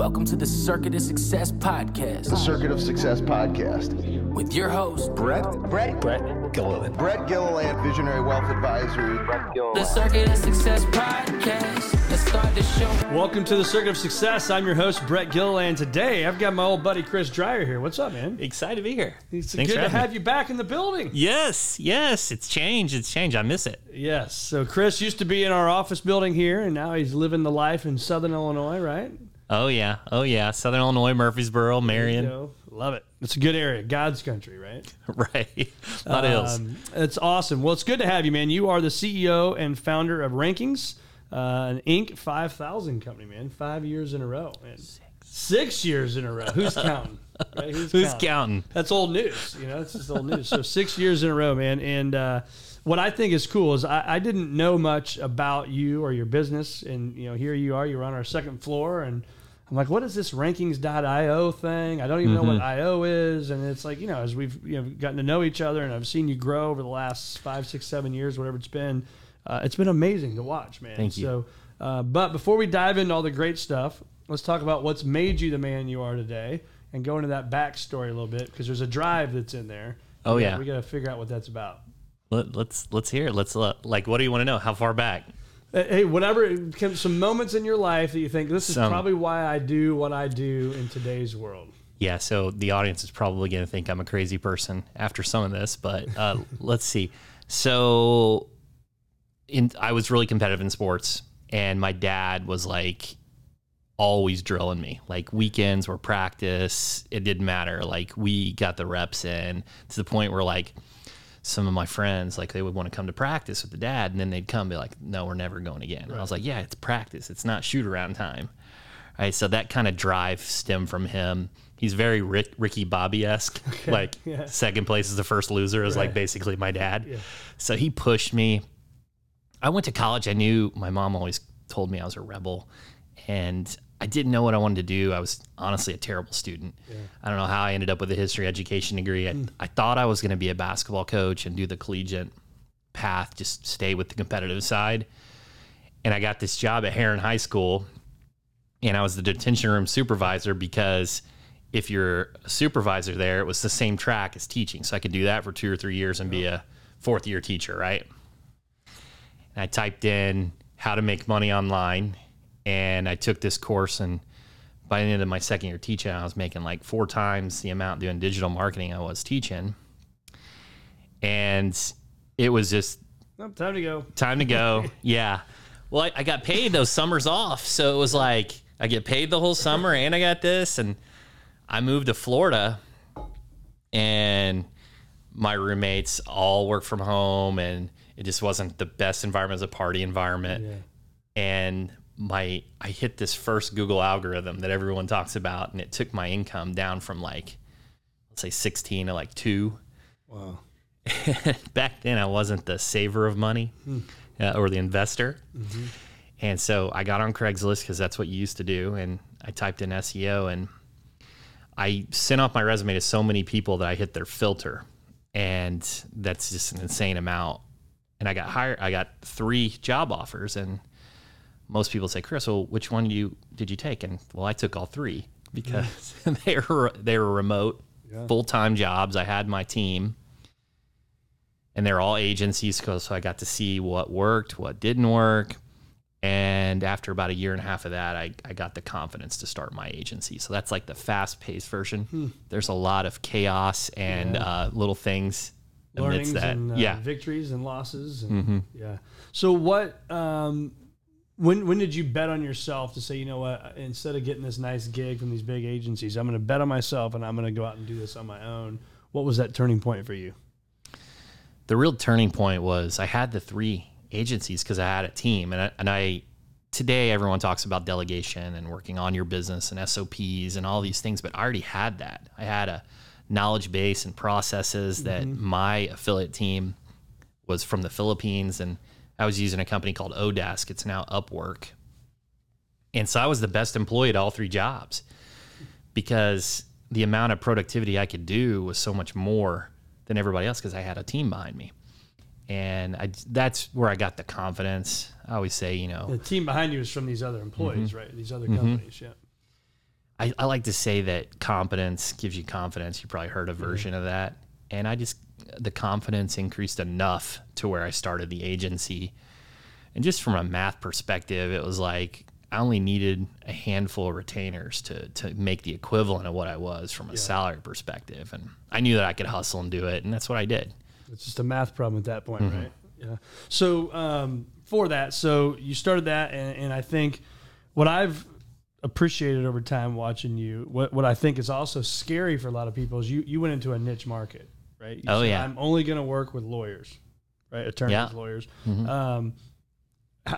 Welcome to the Circuit of Success podcast The Circuit of Success podcast. with your host, Brett, Brett, Brett Gilliland. Brett Gilliland, Visionary Wealth Advisory. the Circuit of Success podcast. Let's start the show. Welcome to the Circuit of Success. I'm your host, Brett Gilliland. Today, I've got my old buddy Chris Dreyer here. What's up, man? Excited to be here. It's Thanks good for to have me. you back in the building. Yes, yes, it's changed. It's changed. I miss it. Yes. So Chris used to be in our office building here, and now he's living the life in Southern Illinois, right? Oh yeah, oh yeah. Southern Illinois, Murphysboro, Marion. love it. It's a good area, God's country, right? Right, a lot of hills. Um, it's awesome. Well, it's good to have you, man. You are the CEO and founder of Rankings, uh, an Inc. 5000 company, man. Five years in a row. Man. Six years in a row. Who's counting? Right? Who's counting? That's old news. You know, it's just old news. So six years in a row, man. And uh, what I think is cool is I, I didn't know much about you or your business, and you know, here you are. You're on our second floor, and I'm like, what is this rankings.io thing? I don't even know what IO is. And it's like, you know, as we've you know gotten to know each other, and I've seen you grow over the last five, six, seven years, whatever it's been. Uh, it's been amazing to watch, man. Thank you. So, uh, but before we dive into all the great stuff, let's talk about what's made you the man you are today, and go into that backstory a little bit because there's a drive that's in there. Oh, yeah. we got to figure out what that's about. Let, let's let's hear it. Let's uh, like, what do you want to know? How far back? Uh, Hey, whatever, some moments in your life that you think this is Some. probably why I do what I do in today's world. Yeah, so the audience is probably going to think I'm a crazy person after some of this, but uh, let's see. So, in I was really competitive in sports, and my dad was like always drilling me. Like weekends were practice, it didn't matter. Like we got the reps in to the point where like some of my friends like they would want to come to practice with the dad, and then they'd come be like, "No, we're never going again." And I was like, "Yeah, it's practice. It's not shoot around time." Right, so that kind of drive stemmed from him. He's very Rick, Ricky Bobby esque. Like yeah. second place is the first loser is Right. like basically my dad. So he pushed me. I went to college. I knew my mom always told me I was a rebel, and I didn't know what I wanted to do. I was honestly a terrible student. I don't know how I ended up with a history education degree. I, hmm. I thought I was going to be a basketball coach and do the collegiate path, just stay with the competitive side. And I got this job at Herrin High School, and I was the detention room supervisor because if you're a supervisor there, it was the same track as teaching. So I could do that for two or three years and be a fourth year teacher, right? And I typed in how to make money online, and I took this course. And by the end of my second year teaching, I was making like four times the amount doing digital marketing I was teaching. And it was just Oh, time to go. time to go. yeah. Well, I, I got paid those summers off. So it was like I get paid the whole summer and I got this. And I moved to Florida and my roommates all work from home and it just wasn't the best environment as a party environment. And my I hit this first Google algorithm that everyone talks about and it took my income down from like let's say 16 to like 2 Wow. back then I wasn't the saver of money uh, or the investor. And so I got on Craigslist because that's what you used to do. And I typed in SEO and I sent off my resume to so many people that I hit their filter. And that's just an insane amount. And I got hired, I got three job offers. And most people say, Chris, well, which one you, did you take? And well, I took all three because they were, they were remote, full time jobs. I had my team and they're all agencies so i got to see what worked what didn't work and after about a year and a half of that i, I got the confidence to start my agency so that's like the fast-paced version there's a lot of chaos and uh, little things Learnings amidst that and uh, yeah Mm-hmm. victories and losses. And, Yeah. So what? Um, when when did you bet on yourself to say, you know what? Instead of getting this nice gig from these big agencies, I'm going to bet on myself and I'm going to go out and do this on my own. What was that turning point for you? the real turning point was I had the three agencies because I had a team, and I, and I today everyone talks about delegation and working on your business and SOPs and all these things, but I already had that. I had a knowledge base and processes that mm-hmm. my affiliate team was from the Philippines, and I was using a company called Odesk. It's now Upwork, and so I was the best employee at all three jobs because the amount of productivity I could do was so much more than everybody else because I had a team behind me. And I, that's where I got the confidence. I always say, you know, The team behind you is from these other employees, Mm-hmm. right? These other companies. Yeah. I, I like to say that competence gives you confidence. You probably heard a version of that. And I just, the confidence increased enough to where I started the agency. And just from a math perspective, it was like I only needed a handful of retainers to, to make the equivalent of what I was from a salary perspective. And I knew that I could hustle and do it. And that's what I did. It's just a math problem at that point, right? Yeah. So um, for that, so you started that, and, and I think what I've appreciated over time watching you, what what I think is also scary for a lot of people is you you went into a niche market, right? You Oh, said, yeah. I'm only going to work with lawyers, right? Attorneys, Yeah. Mm-hmm. lawyers. Um,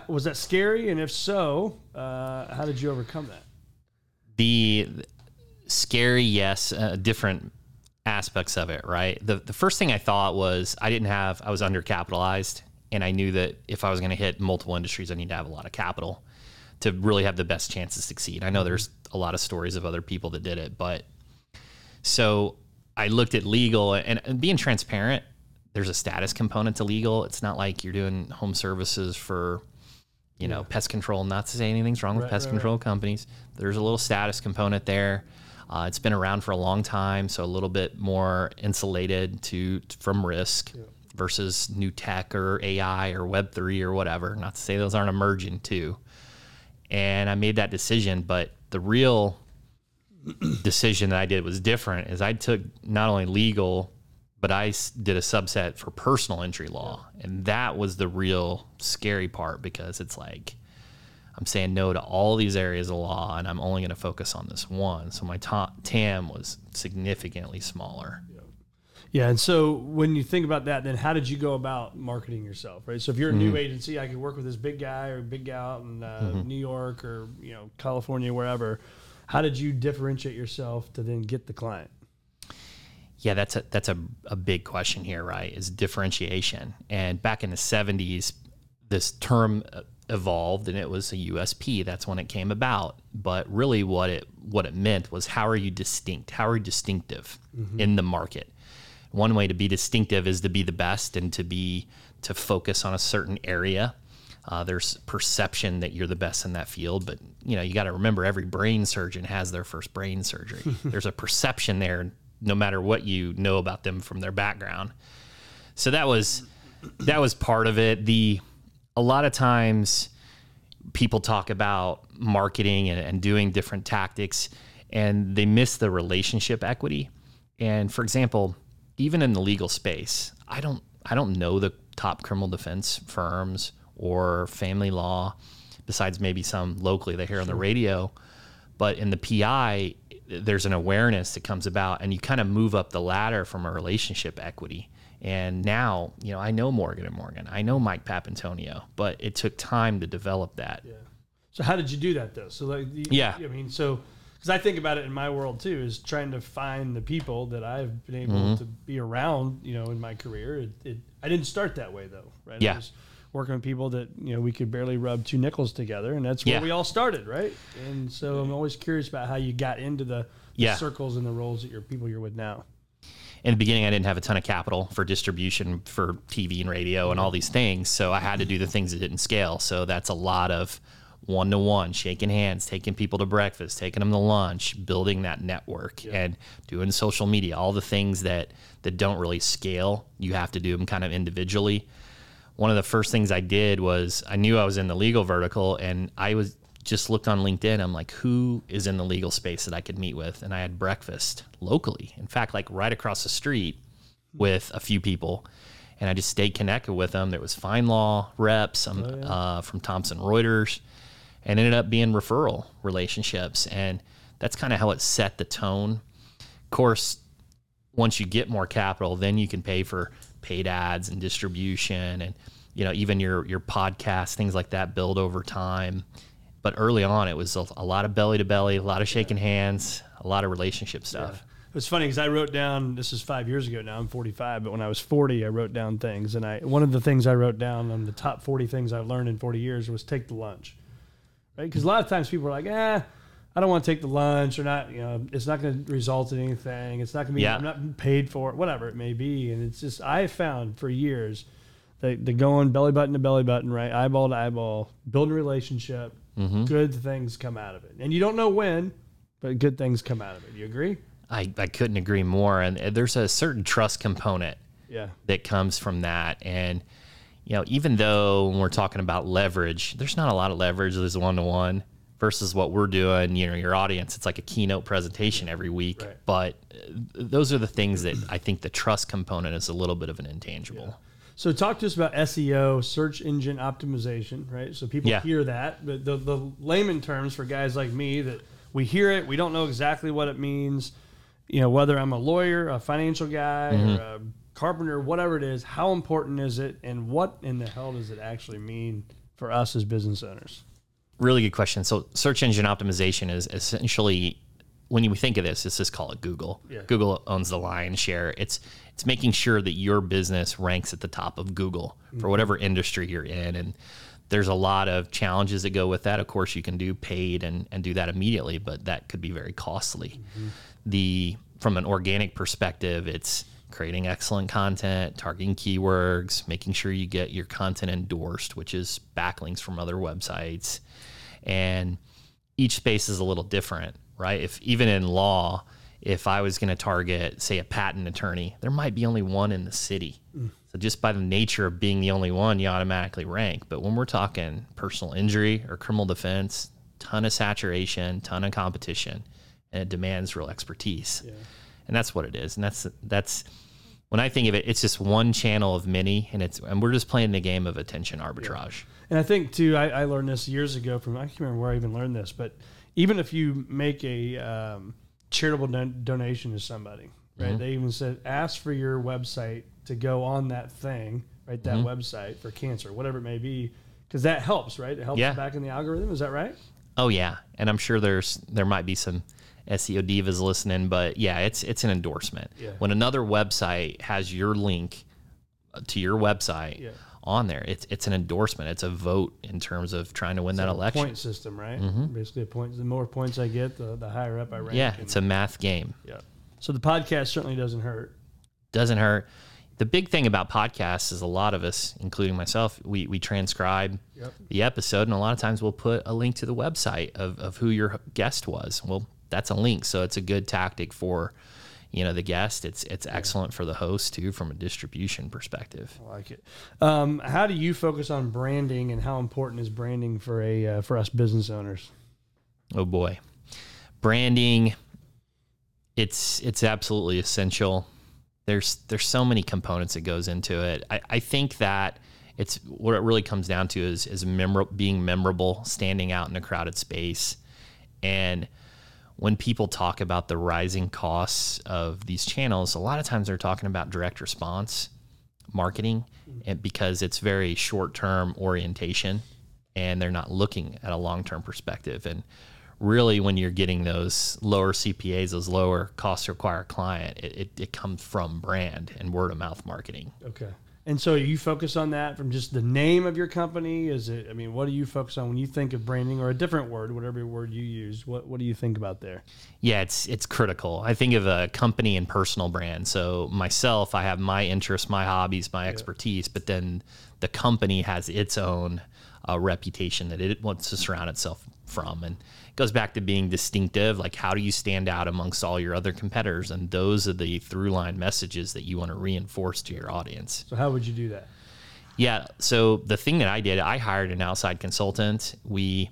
was that scary? And if so, uh, how did you overcome that? the scary yes uh, different aspects of it right the, the first thing i thought was i didn't have i was undercapitalized and i knew that if i was going to hit multiple industries i need to have a lot of capital to really have the best chance to succeed i know there's a lot of stories of other people that did it but so i looked at legal and, and being transparent there's a status component to legal it's not like you're doing home services for you know, pest control. Not to say anything's wrong with Right, pest right, control companies. There's a little status component there. Uh, it's been around for a long time, so a little bit more insulated to from risk versus new tech or AI or Web three or whatever. Not to say those aren't emerging too. And I made that decision, but the real decision that I did was different. Is I took not only legal, but I did a subset for personal injury law, and that was the real scary part because it's like I'm saying no to all these areas of law, and I'm only going to focus on this one. So my ta- TAM was significantly smaller. Yeah, and so when you think about that, then how did you go about marketing yourself, right? So if you're a new agency, I could work with this big guy or big gal out in uh, New York or you know California, wherever. How did you differentiate yourself to then get the client? Yeah, that's a that's a, a big question here, right? Is differentiation. And back in the '70s, this term uh, evolved, and it was a USP. That's when it came about. But really, what it what it meant was how are you distinct? How are you distinctive in the market? One way to be distinctive is to be the best and to be to focus on a certain area. Uh, there's perception that you're the best in that field, but you know you got to remember every brain surgeon has their first brain surgery. there's a perception there, no matter what you know about them from their background. So that was that was part of it. The a lot of times people talk about marketing and, and doing different tactics, and they miss the relationship equity. And for example, even in the legal space, I don't I don't know the top criminal defense firms or family law, besides maybe some locally they hear on the radio. But in the PI, there's an awareness that comes about, and you kind of move up the ladder from a relationship equity. And now, you know, I know Morgan and Morgan, I know Mike Papantonio, but it took time to develop that. Yeah. So how did you do that though? So like, the, Yeah. I mean, so because I think about it in my world too, is trying to find the people that I've been able Mm-hmm. to be around, you know, in my career. It, it I didn't start that way though, right? Yeah. I was working with people that you know we could barely rub two nickels together, and that's where Yeah. we all started, right? And so I'm always curious about how you got into the, the Yeah. circles and the roles that your people you're with now. in the beginning, I didn't have a ton of capital for distribution for TV and radio and all these things. So I had to do the things that didn't scale. So that's a lot of one to one, shaking hands, taking people to breakfast, taking them to lunch, building that network, and doing social media. All the things that that don't really scale, you have to do them kind of individually. One of the first things I did was I knew I was in the legal vertical, and I was just looked on LinkedIn. I'm like, who is in the legal space that I could meet with? And I had breakfast locally. In fact, like right across the street with a few people. And I just stayed connected with them. There was FindLaw reps um, uh, from Thomson Reuters and ended up being referral relationships. And that's kind of how it set the tone. Of course, once you get more capital, then you can pay for paid ads and distribution and you know even your your podcast things like that build over time. But early on, it was a, a lot of belly to belly, a lot of shaking hands, a lot of relationship stuff. It was funny because I wrote down. This is five years ago now. I'm 45, but when I was 40, I wrote down things, and I one of the things I wrote down on the top 40 things I've learned in 40 years was take the lunch, right? Because a lot of times people are like, eh, I don't want to take the lunch, or not. You know, it's not going to result in anything. It's not going to be. Yeah. I'm not paid for it, whatever it may be. And it's just I found for years the the going belly button to belly button, right, eyeball to eyeball, building a relationship. Mm-hmm. Good things come out of it, and you don't know when but good things come out of it. You agree? I, I couldn't agree more. And there's a certain trust component Yeah. that comes from that. And, you know, even though when we're talking about leverage, there's not a lot of leverage. There's one to one versus what we're doing. You know, your audience, it's like a keynote presentation every week. Right. But uh, those are the things that I think the trust component is a little bit of an intangible. So talk to us about SEO, search engine optimization, right? So people Yeah. hear that, but the, the layman terms for guys like me that we hear it, we don't know exactly what it means. You know, whether I'm a lawyer, a financial guy, Mm-hmm. or a carpenter, whatever it is, how important is it, and what in the hell does it actually mean for us as business owners? Really good question. So, search engine optimization is essentially when you think of this, let's just call it Google. Yeah. Google owns the lion's share. It's it's making sure that your business ranks at the top of Google for mm-hmm. whatever industry you're in, and there's a lot of challenges that go with that. Of course, you can do paid and and do that immediately, but that could be very costly. Mm-hmm. The from an organic perspective, it's creating excellent content, targeting keywords, making sure you get your content endorsed, which is backlinks from other websites. And each space is a little different, right? If even in law, if I was going to target, say, a patent attorney, there might be only one in the city. Mm. So just by the nature of being the only one, you automatically rank. But when we're talking personal injury or criminal defense, ton of saturation, ton of competition, and it demands real expertise. And that's what it is. And that's that's when I think of it, it's just one channel of many, and it's and we're just playing the game of attention arbitrage. And I think too, I, I learned this years ago from I can't remember where I even learned this, but even if you make a um, charitable don- donation to somebody, right? They even said ask for your website to go on that thing, right? That website for cancer, whatever it may be, because that helps, right? It helps Yeah. back in the algorithm. Is that right? Oh yeah, and I'm sure there's there might be some SEO divas listening, but yeah, it's it's an endorsement. Yeah. When another website has your link to your website Yeah. On there, it's it's an endorsement. It's a vote in terms of trying to win that election. Point system, right? Mm-hmm. Basically, a point. The more points I get, the, the higher up I rank. Yeah, it's a math game. yeah. So the podcast certainly doesn't hurt. doesn't hurt. The big thing about podcasts is a lot of us, including myself, we, we transcribe Yep. the episode, and a lot of times we'll put a link to the website of, of who your guest was. Well, that's a link, so it's a good tactic for you know the guest. It's it's excellent for the host too, from a distribution perspective. I like it. Um, how do you focus on branding, and how important is branding for a uh, for us business owners? Oh boy, branding. It's it's absolutely essential. There's there's so many components that goes into it. I, I think that it's what it really comes down to is is memor- being memorable, standing out in a crowded space, and when people talk about the rising costs of these channels, a lot of times they're talking about direct response marketing, mm-hmm. and because it's very short term orientation, and they're not looking at a long term perspective. And really, when you're getting those lower CPAs, those lower costs to acquire client, it, it, it comes from brand and word of mouth marketing. Okay. And so you focus on that from just the name of your company? Is it? I mean, what do you focus on when you think of branding, or a different word, whatever word you use? What What do you think about there? Yeah, it's it's critical. I think of a company and personal brand. So myself, I have my interests, my hobbies, my expertise, but then the company has its own uh, reputation that it wants to surround itself from, and it goes back to being distinctive. Like, how do you stand out amongst all your other competitors? And those are the through line messages that you want to reinforce to your audience. So how would you do that? Yeah. So the thing that I did, I hired an outside consultant. We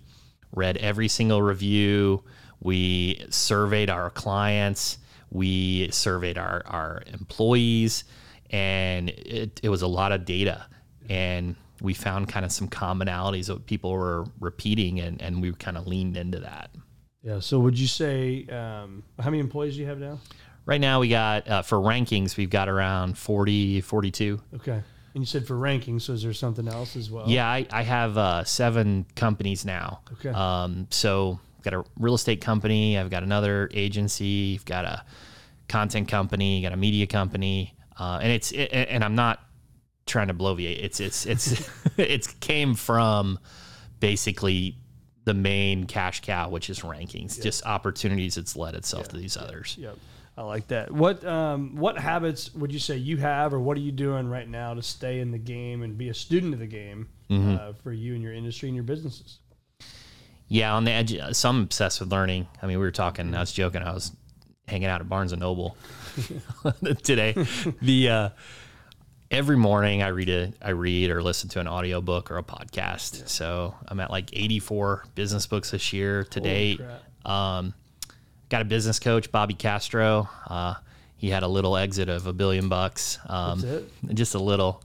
read every single review. We surveyed our clients. We surveyed our, our employees. And it, it was a lot of data. And we found kind of some commonalities that people were repeating, and, and we kind of leaned into that. Yeah. So would you say um, how many employees do you have now? Right now, we got uh, for rankings, we've got around 40, 42. Okay. And you said for rankings, So is there something else as well? Yeah, I, I have uh, seven companies now. Okay. Um, so I've got a real estate company. I've got another agency. I've got a content company. Got a media company. Uh, and it's it, and I'm not trying to bloviate. It's it's it's it's came from basically the main cash cow, which is rankings. Just opportunities. It's led itself to these others. Yep. I like that. What um, what habits would you say you have, or what are you doing right now to stay in the game and be a student of the game Mm-hmm. uh, for you and your industry and your businesses? Yeah, on the edge. So I'm obsessed with learning. I mean, we were talking. I was joking. I was hanging out at Barnes and Noble today. the uh, every morning I read a I read or listen to an audiobook or a podcast. So I'm at like 84 business books this year to date. Um, got a business coach, Bobby Castro. Uh, he had a little exit of a billion bucks. Um, Just a little.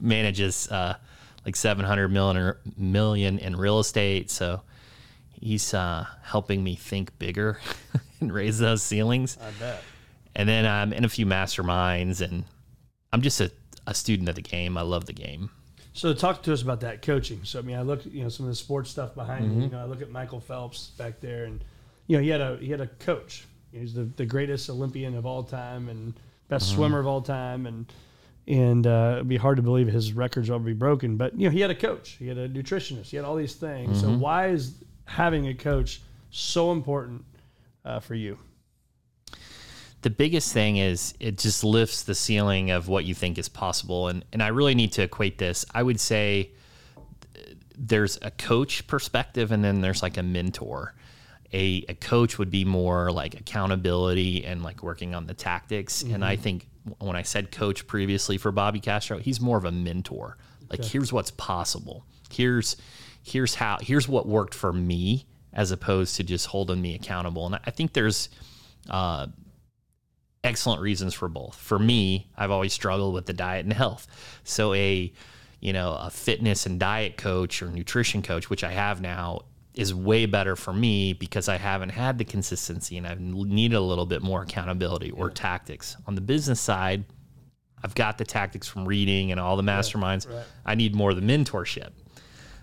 Manages uh, like 700 million or million in real estate. So he's uh, helping me think bigger and raise those ceilings. I bet. And then I'm in a few masterminds, and I'm just a, a student of the game. I love the game. So talk to us about that coaching. So I mean, I look, you know, some of the sports stuff behind Mm-hmm. you. You know, I look at Michael Phelps back there, and you know, he had a he had a coach. He's the, the greatest Olympian of all time and best Mm-hmm. swimmer of all time, and and uh, it'd be hard to believe his records will be broken. But you know, he had a coach. He had a nutritionist. He had all these things. Mm-hmm. So why is having a coach so important uh, for you? The biggest thing is it just lifts the ceiling of what you think is possible. And and I really need to equate this. I would say there's a coach perspective and then there's like a mentor. A, a coach would be more like accountability and like working on the tactics. And I think when I said coach previously for Bobby Castro he's more of a mentor. Like here's what's possible. Here's here's how here's what worked for me as opposed to just holding me accountable. And I, I think there's uh, excellent reasons for both. For me, I've always struggled with the diet and health. So a you know, a fitness and diet coach or nutrition coach, which I have now, is way better for me because I haven't had the consistency and I've needed a little bit more accountability or tactics. On the business side, I've got the tactics from reading and all the masterminds. I need more of the mentorship.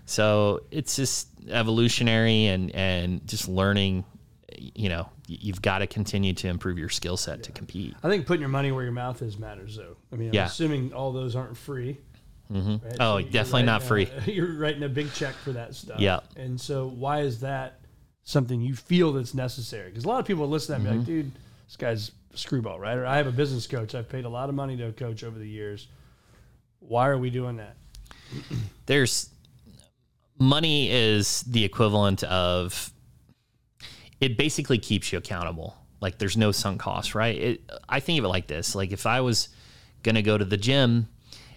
So it's just evolutionary and and just learning. You know, you've got to continue to improve your skill set to compete. I think putting your money where your mouth is matters, though. I mean, I'm Yeah. assuming all those aren't free. right? Oh, you're definitely not free. you're writing a big check for that stuff. Yeah. And so, why is that something you feel that's necessary? Because a lot of people listen to that Mm-hmm. be like, dude, this guy's a screwball, right? Or I have a business coach. I've paid a lot of money to a coach over the years. Why are we doing that? there's money is the equivalent of it basically keeps you accountable. Like there's no sunk cost right? It, i think of it like this. Like if i was to go to the gym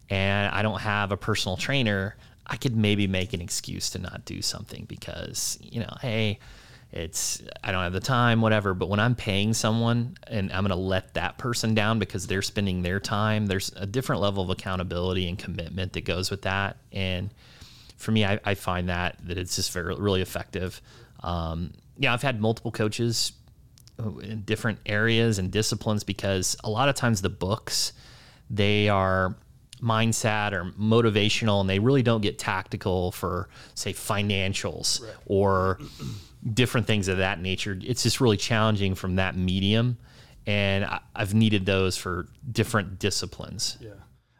and i don't have a personal trainer i could maybe make an excuse to not do something because you know hey it's i don't have the time whatever. But when i'm paying someone and i'm to let that person down because they're spending their time there's a different level of accountability and commitment that goes with that. And for me, I, I find that that it's just very really effective. Um, yeah, I've had multiple coaches in different areas and disciplines because a lot of times the books they are mindset or motivational and they really don't get tactical for say financials or different things of that nature. It's just really challenging from that medium. And I, I've needed those for different disciplines. Yeah.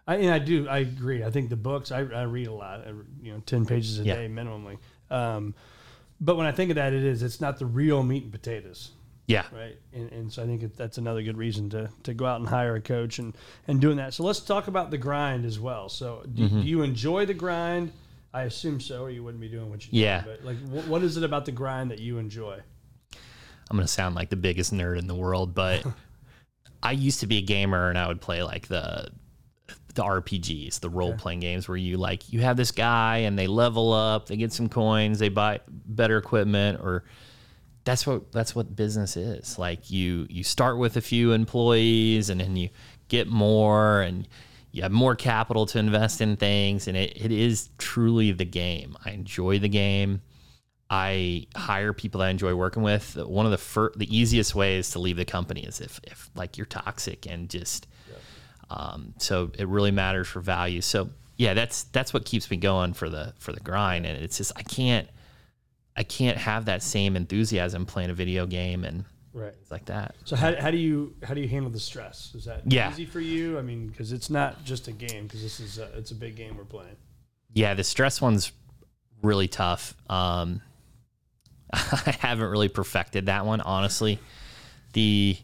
I, and I do. I agree. I think the books. I, I read a lot. I, you know, ten pages a Yeah. day minimally. Um, but when I think of that, it is. It's not the real meat and potatoes. Yeah. right? And, and so I think that's another good reason to, to go out and hire a coach and, and doing that. So let's talk about the grind as well. So do, Mm-hmm. do you enjoy the grind? I assume so, or you wouldn't be doing what you do. Yeah. But like, what, what is it about the grind that you enjoy? I'm gonna sound like the biggest nerd in the world, but I used to be a gamer and I would play like the the RPGs, the role playing games where you like you have this guy and they level up, they get some coins, they buy better equipment, or that's what that's what business is. Like you you start with a few employees and then you get more and you have more capital to invest in things and it, it is truly the game. I enjoy the game. I hire people that I enjoy working with. One of the fir- the easiest ways to leave the company is if if like you're toxic and just um, so it really matters for value. So yeah, that's that's what keeps me going for the for the grind. And it's just I can't I can't have that same enthusiasm playing a video game and Right. things like that. So how, how do you how do you handle the stress? Is that Yeah. easy for you? I mean, because it's not just a game. Because this is a, it's a big game we're playing. Yeah, the stress one's really tough. Um, I haven't really perfected that one, honestly. The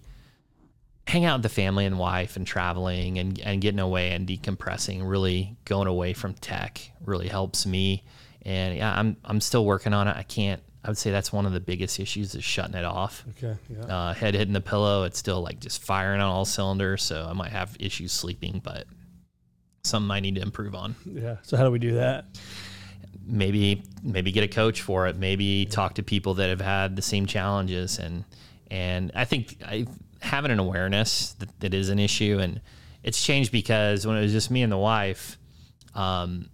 hang out with the family and wife and traveling and, and getting away and decompressing, really going away from tech really helps me. And yeah, I'm I'm still working on it. I can't I would say that's one of the biggest issues is shutting it off. Okay. Yeah. Uh, head hitting the pillow, it's still like just firing on all cylinders. So I might have issues sleeping, but something I need to improve on. yeah. So how do we do that? maybe maybe get a coach for it maybe talk to people that have had the same challenges and and i think I, having an awareness that, that is an issue and it's changed because when it was just me and the wife um,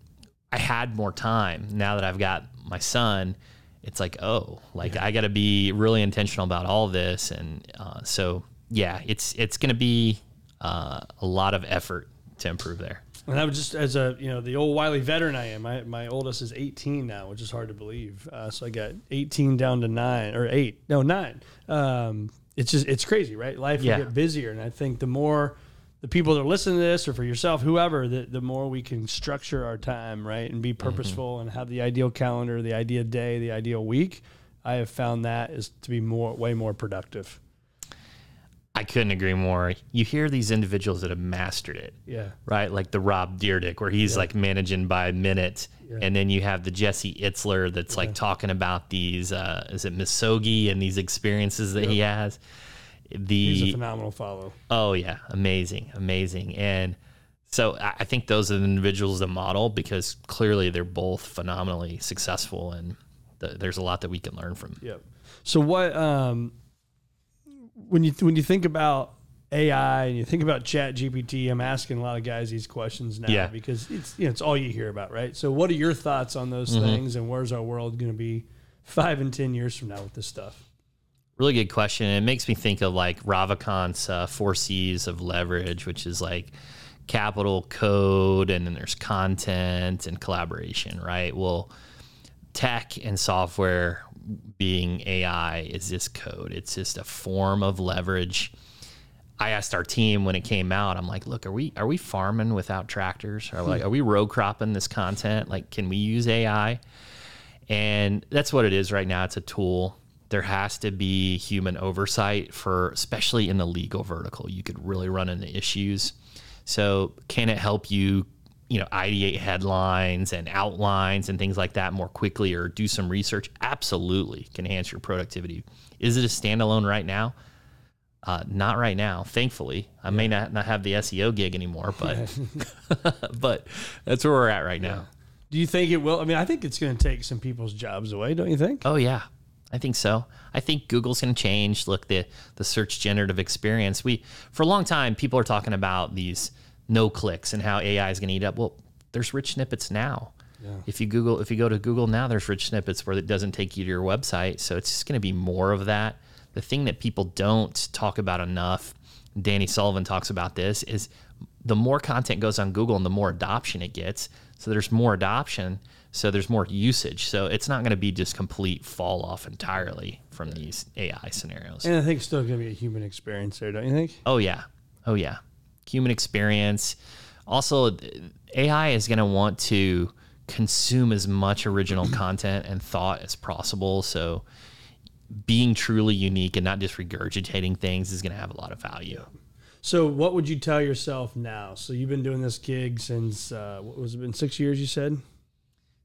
i had more time now that i've got my son it's like oh like i got to be really intentional about all this and uh, so yeah it's it's going to be uh, a lot of effort to improve there And I would just, as a you know, the old wily veteran I am. My my oldest is 18 now, which is hard to believe. Uh, so I got 18 down to nine or eight, no nine. Um, it's just it's crazy, right? Life Yeah. will get busier, and I think the more the people that are listening to this, or for yourself, whoever, the, the more we can structure our time, right, and be mm-hmm. purposeful and have the ideal calendar, the ideal day, the ideal week. I have found that is to be more way more productive. I couldn't agree more. You hear these individuals that have mastered it, Yeah. right? Like the Rob Dyrdek, where he's like managing by minute, and then you have the Jesse Itzler that's like talking about these. Uh, is it Misogi and these experiences that he has? The He's a phenomenal follow. Oh yeah, amazing, amazing. And so I think those are the individuals to model because clearly they're both phenomenally successful, and th- there's a lot that we can learn from. Yep. So what um when you when you think about AI and you think about Chat GPT, I'm asking a lot of guys these questions now Yeah. because it's you know it's all you hear about, right? So what are your thoughts on those Mm-hmm. things and where's our world going to be five and ten years from now with this stuff? Really good question. It makes me think of like Ravikant's uh, four C's of leverage, which is like capital code, and then there's content and collaboration, right? Well, tech and software being AI is this code. It's just a form of leverage. I asked our team when it came out. I'm like, look, are we are we farming without tractors? Are like, are we row cropping this content? Like, can we use AI? And that's what it is right now. It's a tool. There has to be human oversight for, especially in the legal vertical. You could really run into issues. So, can it help you, you know, ideate headlines and outlines and things like that more quickly, or do some research? Absolutely, can enhance your productivity. Is it a standalone right now? Uh, not right now, thankfully. I may not, not have the SEO gig anymore, but but that's where we're at right now. Do you think it will? I mean, I think it's going to take some people's jobs away, don't you think? Oh yeah, I think so. I think Google's going to change. Look, the the search generative experience. We for a long time people are talking about these no clicks and how AI is going to eat up. Well, there's rich snippets now. If you Google, if you go to Google now, there's rich snippets where it doesn't take you to your website. So it's just going to be more of that. The thing that people don't talk about enough, Danny Sullivan talks about this, is the more content goes on Google and the more adoption it gets. So there's more adoption. So there's more usage. So it's not going to be just complete fall off entirely from these AI scenarios. And I think it's still going to be a human experience there, don't you think? Oh yeah, oh yeah, human experience. Also, AI is going to want to consume as much original content and thought as possible. So, being truly unique and not just regurgitating things is going to have a lot of value. So, what would you tell yourself now? So, you've been doing this gig since uh, what was it been six years? You said.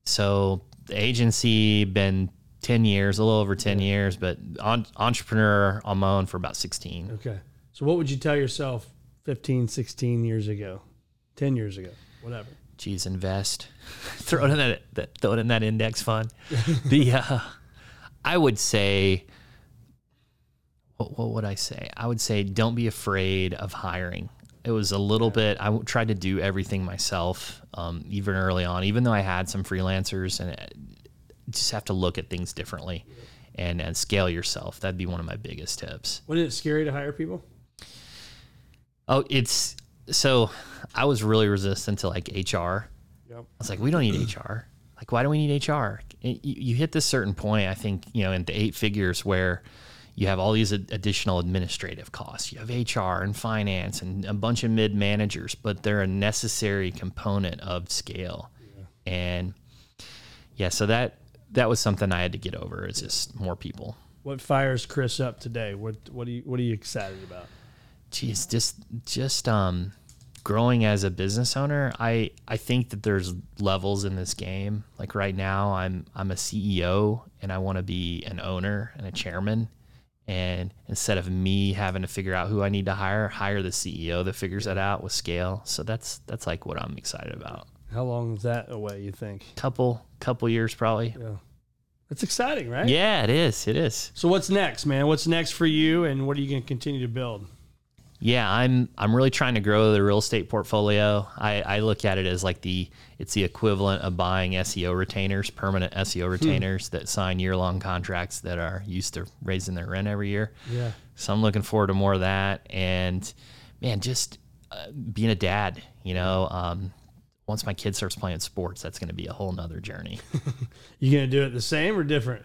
So, the agency been ten years, a little over ten years, but on, entrepreneur on my own for about sixteen. Okay. So, what would you tell yourself 15, 16 years ago, 10 years ago, whatever? Geez, invest. throw it in that, that throw it in that index fund. the uh, I would say what, what would I say? I would say don't be afraid of hiring. It was a little bit. I tried to do everything myself, um, even early on. Even though I had some freelancers, and it, just have to look at things differently, and and scale yourself. That'd be one of my biggest tips. Wasn't it scary to hire people? Oh, it's so. I was really resistant to like HR. Yep. I was like, we don't need HR. Like, why do we need HR? And You, you hit this certain point, I think, you know, in the eight figures where you have all these additional administrative costs. You have HR and finance and a bunch of mid managers, but they're a necessary component of scale. And yeah, so that that was something I had to get over. It's just more people. What fires Chris up today? What what are you what are you excited about? Geez, just just um, growing as a business owner, I I think that there's levels in this game. Like right now, I'm I'm a CEO and I want to be an owner and a chairman. And instead of me having to figure out who I need to hire, hire the CEO that figures that out with scale. So that's that's like what I'm excited about. How long is that away? You think? Couple couple years probably. Yeah, It's exciting, right? Yeah, it is. It is. So what's next, man? What's next for you, and what are you going to continue to build? Yeah, I'm I'm really trying to grow the real estate portfolio. I, I look at it as like the it's the equivalent of buying SEO retainers, permanent SEO retainers that sign year long contracts that are used to raising their rent every year. Yeah. So I'm looking forward to more of that, and man, just uh, being a dad. You know, um, once my kid starts playing sports, that's going to be a whole nother journey. You going to do it the same or different?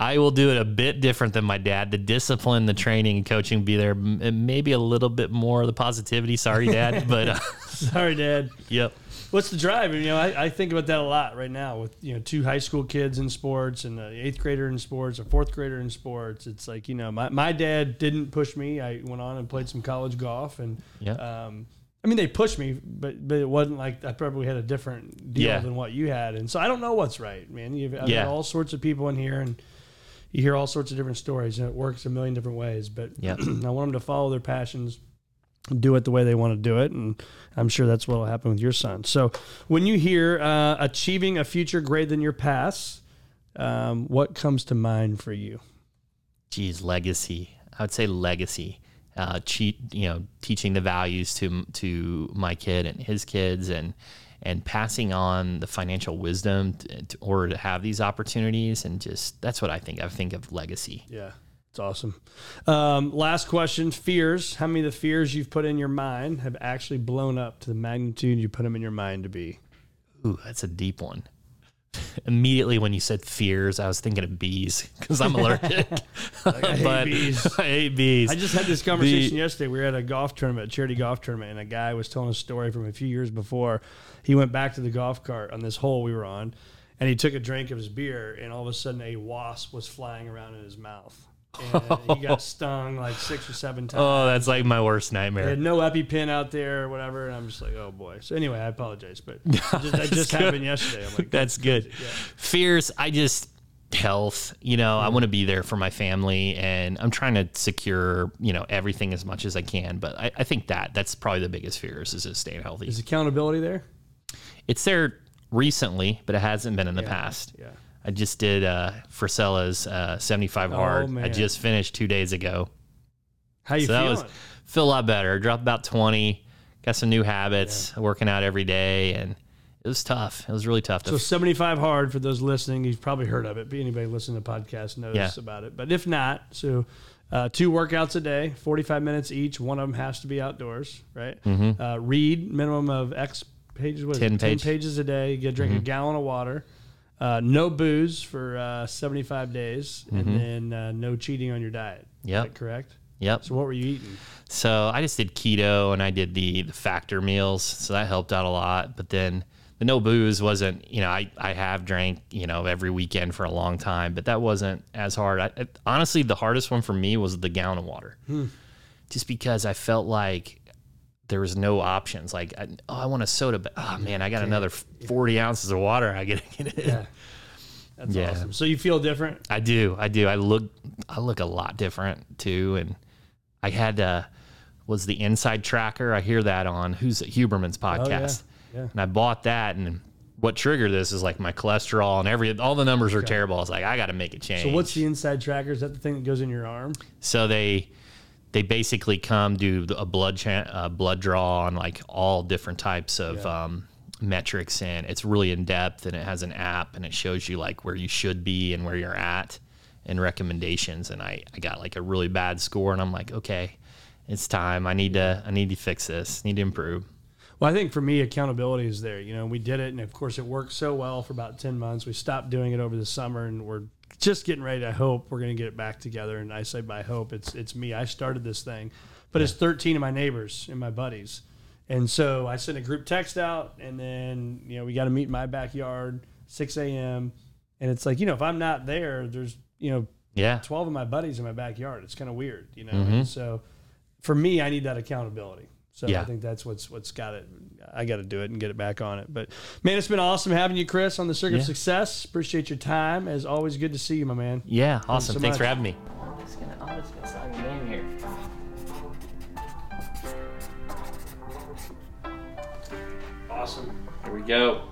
I will do it a bit different than my dad. The discipline, the training, and coaching be there. Maybe a little bit more of the positivity. Sorry, Dad, but uh, Sorry, Dad. yep. What's the drive? You know, I, I think about that a lot right now with you know two high school kids in sports and an eighth grader in sports, a fourth grader in sports. It's like you know, my, my dad didn't push me. I went on and played some college golf, and Yeah. um, I mean they pushed me, but but it wasn't like I probably had a different deal Yeah. than what you had, and so I don't know what's right, man. You've I've Yeah. got all sorts of people in here, and you hear all sorts of different stories, and it works a million different ways. But Yep. I want them to follow their passions, do it the way they want to do it, and I'm sure that's what will happen with your son. So, when you hear uh, achieving a future greater than your past, um, what comes to mind for you? Geez, legacy. I would say legacy. Uh, cheat, you know, teaching the values to to my kid and his kids, and and passing on the financial wisdom to, to, order to have these opportunities, and just that's what I think. I think of legacy. Yeah, it's awesome. Um, last question: fears. How many of the fears you've put in your mind have actually blown up to the magnitude you put them in your mind to be? Ooh, that's a deep one. Immediately when you said fears, I was thinking of bees because I'm allergic. I hate but bees. I hate bees. I just had this conversation yesterday. We were at a golf tournament, a charity golf tournament, and a guy was telling a story from a few years before. He went back to the golf cart on this hole we were on, and he took a drink of his beer, and all of a sudden a wasp was flying around in his mouth. And he got stung like six or seven oh, times. oh, that's like my worst They nightmare. had no EpiPen out there or whatever, and I'm just like, oh boy. So anyway, I apologize, but just, that just good. happened yesterday. I'm like, That's good. Fears, I just health, you know, I mm-hmm. want to be there for my family and I'm trying to secure, you know, everything as much as I can. But I, I think that that's probably the biggest fears is just staying healthy. is accountability there? It's there recently, but it hasn't been in the past. Yeah. I just did uh Frisella's uh 75 hard. I Oh, just finished two days ago. How you so that feeling? was feel a lot better. Dropped about 20, got some new habits, working out every day and it was tough. It was really tough. to So 75 hard for those listening. You've probably heard of it. But anybody listening to the podcast knows Yeah. about it. But if not, so uh, two workouts a day, 45 minutes each. One of them has to be outdoors, right? Uh, read minimum of X pages. What is it? 10 pages a day. You get drink a gallon of water. Uh, no booze for uh, 75 days, and then uh, no cheating on your diet. Yep. Is that correct? Yep. So what were you eating? So I just did keto and I did the, the factor meals. So that helped out a lot. But then the no booze wasn't, you know, I, I have drank, you know, every weekend for a long time, but that wasn't as hard. I, it- honestly, the hardest one for me was the gallon of water. Just because I felt like there was no options. Like, I, oh, I want a soda, but oh man, I got another 40 ounces of water I gotta get in. Yeah. That's Yeah. awesome. So you feel different? I do. I do. I look I look a lot different too. And I had uh was the InsideTracker. I hear that on who's it? Huberman's podcast. yeah. And I bought that and what triggered this is like my cholesterol and every all the numbers are terrible. I was like, I gotta make a change. So what's the InsideTracker? Is that the thing that goes in your arm? so they they basically come do a blood cha- uh, blood draw on like all different types of um, metrics and it's really in depth and it has an app and it shows you like where you should be and where you're at and recommendations and I, I got like a really bad score and I'm like okay it's time I need to I need to fix this I need to improve Well, I think for me, accountability is there. You know, we did it, and of course, it worked so well for about ten months. We stopped doing it over the summer, and we're just getting ready. to hope we're going to get it back together. And I say by hope, it's it's me. I started this thing, but it's thirteen of my neighbors and my buddies, and so I sent a group text out, and then you know we got to meet in my backyard, six a.m. And it's like you know, if I'm not there, there's you know yeah 12 of my buddies in my backyard. It's kind of weird, you know? Mm-hmm. And so for me, I need that accountability. So Yeah. I think that's what's what's got it. I got to do it and get it back on it. But man, it's been awesome having you, Chris, on the Circuit of Success. Appreciate your time. As always, good to see you, my man. Yeah, awesome. so Thanks for having me. I'm just gonna, I'm just gonna sign your name here. Awesome. Here we go.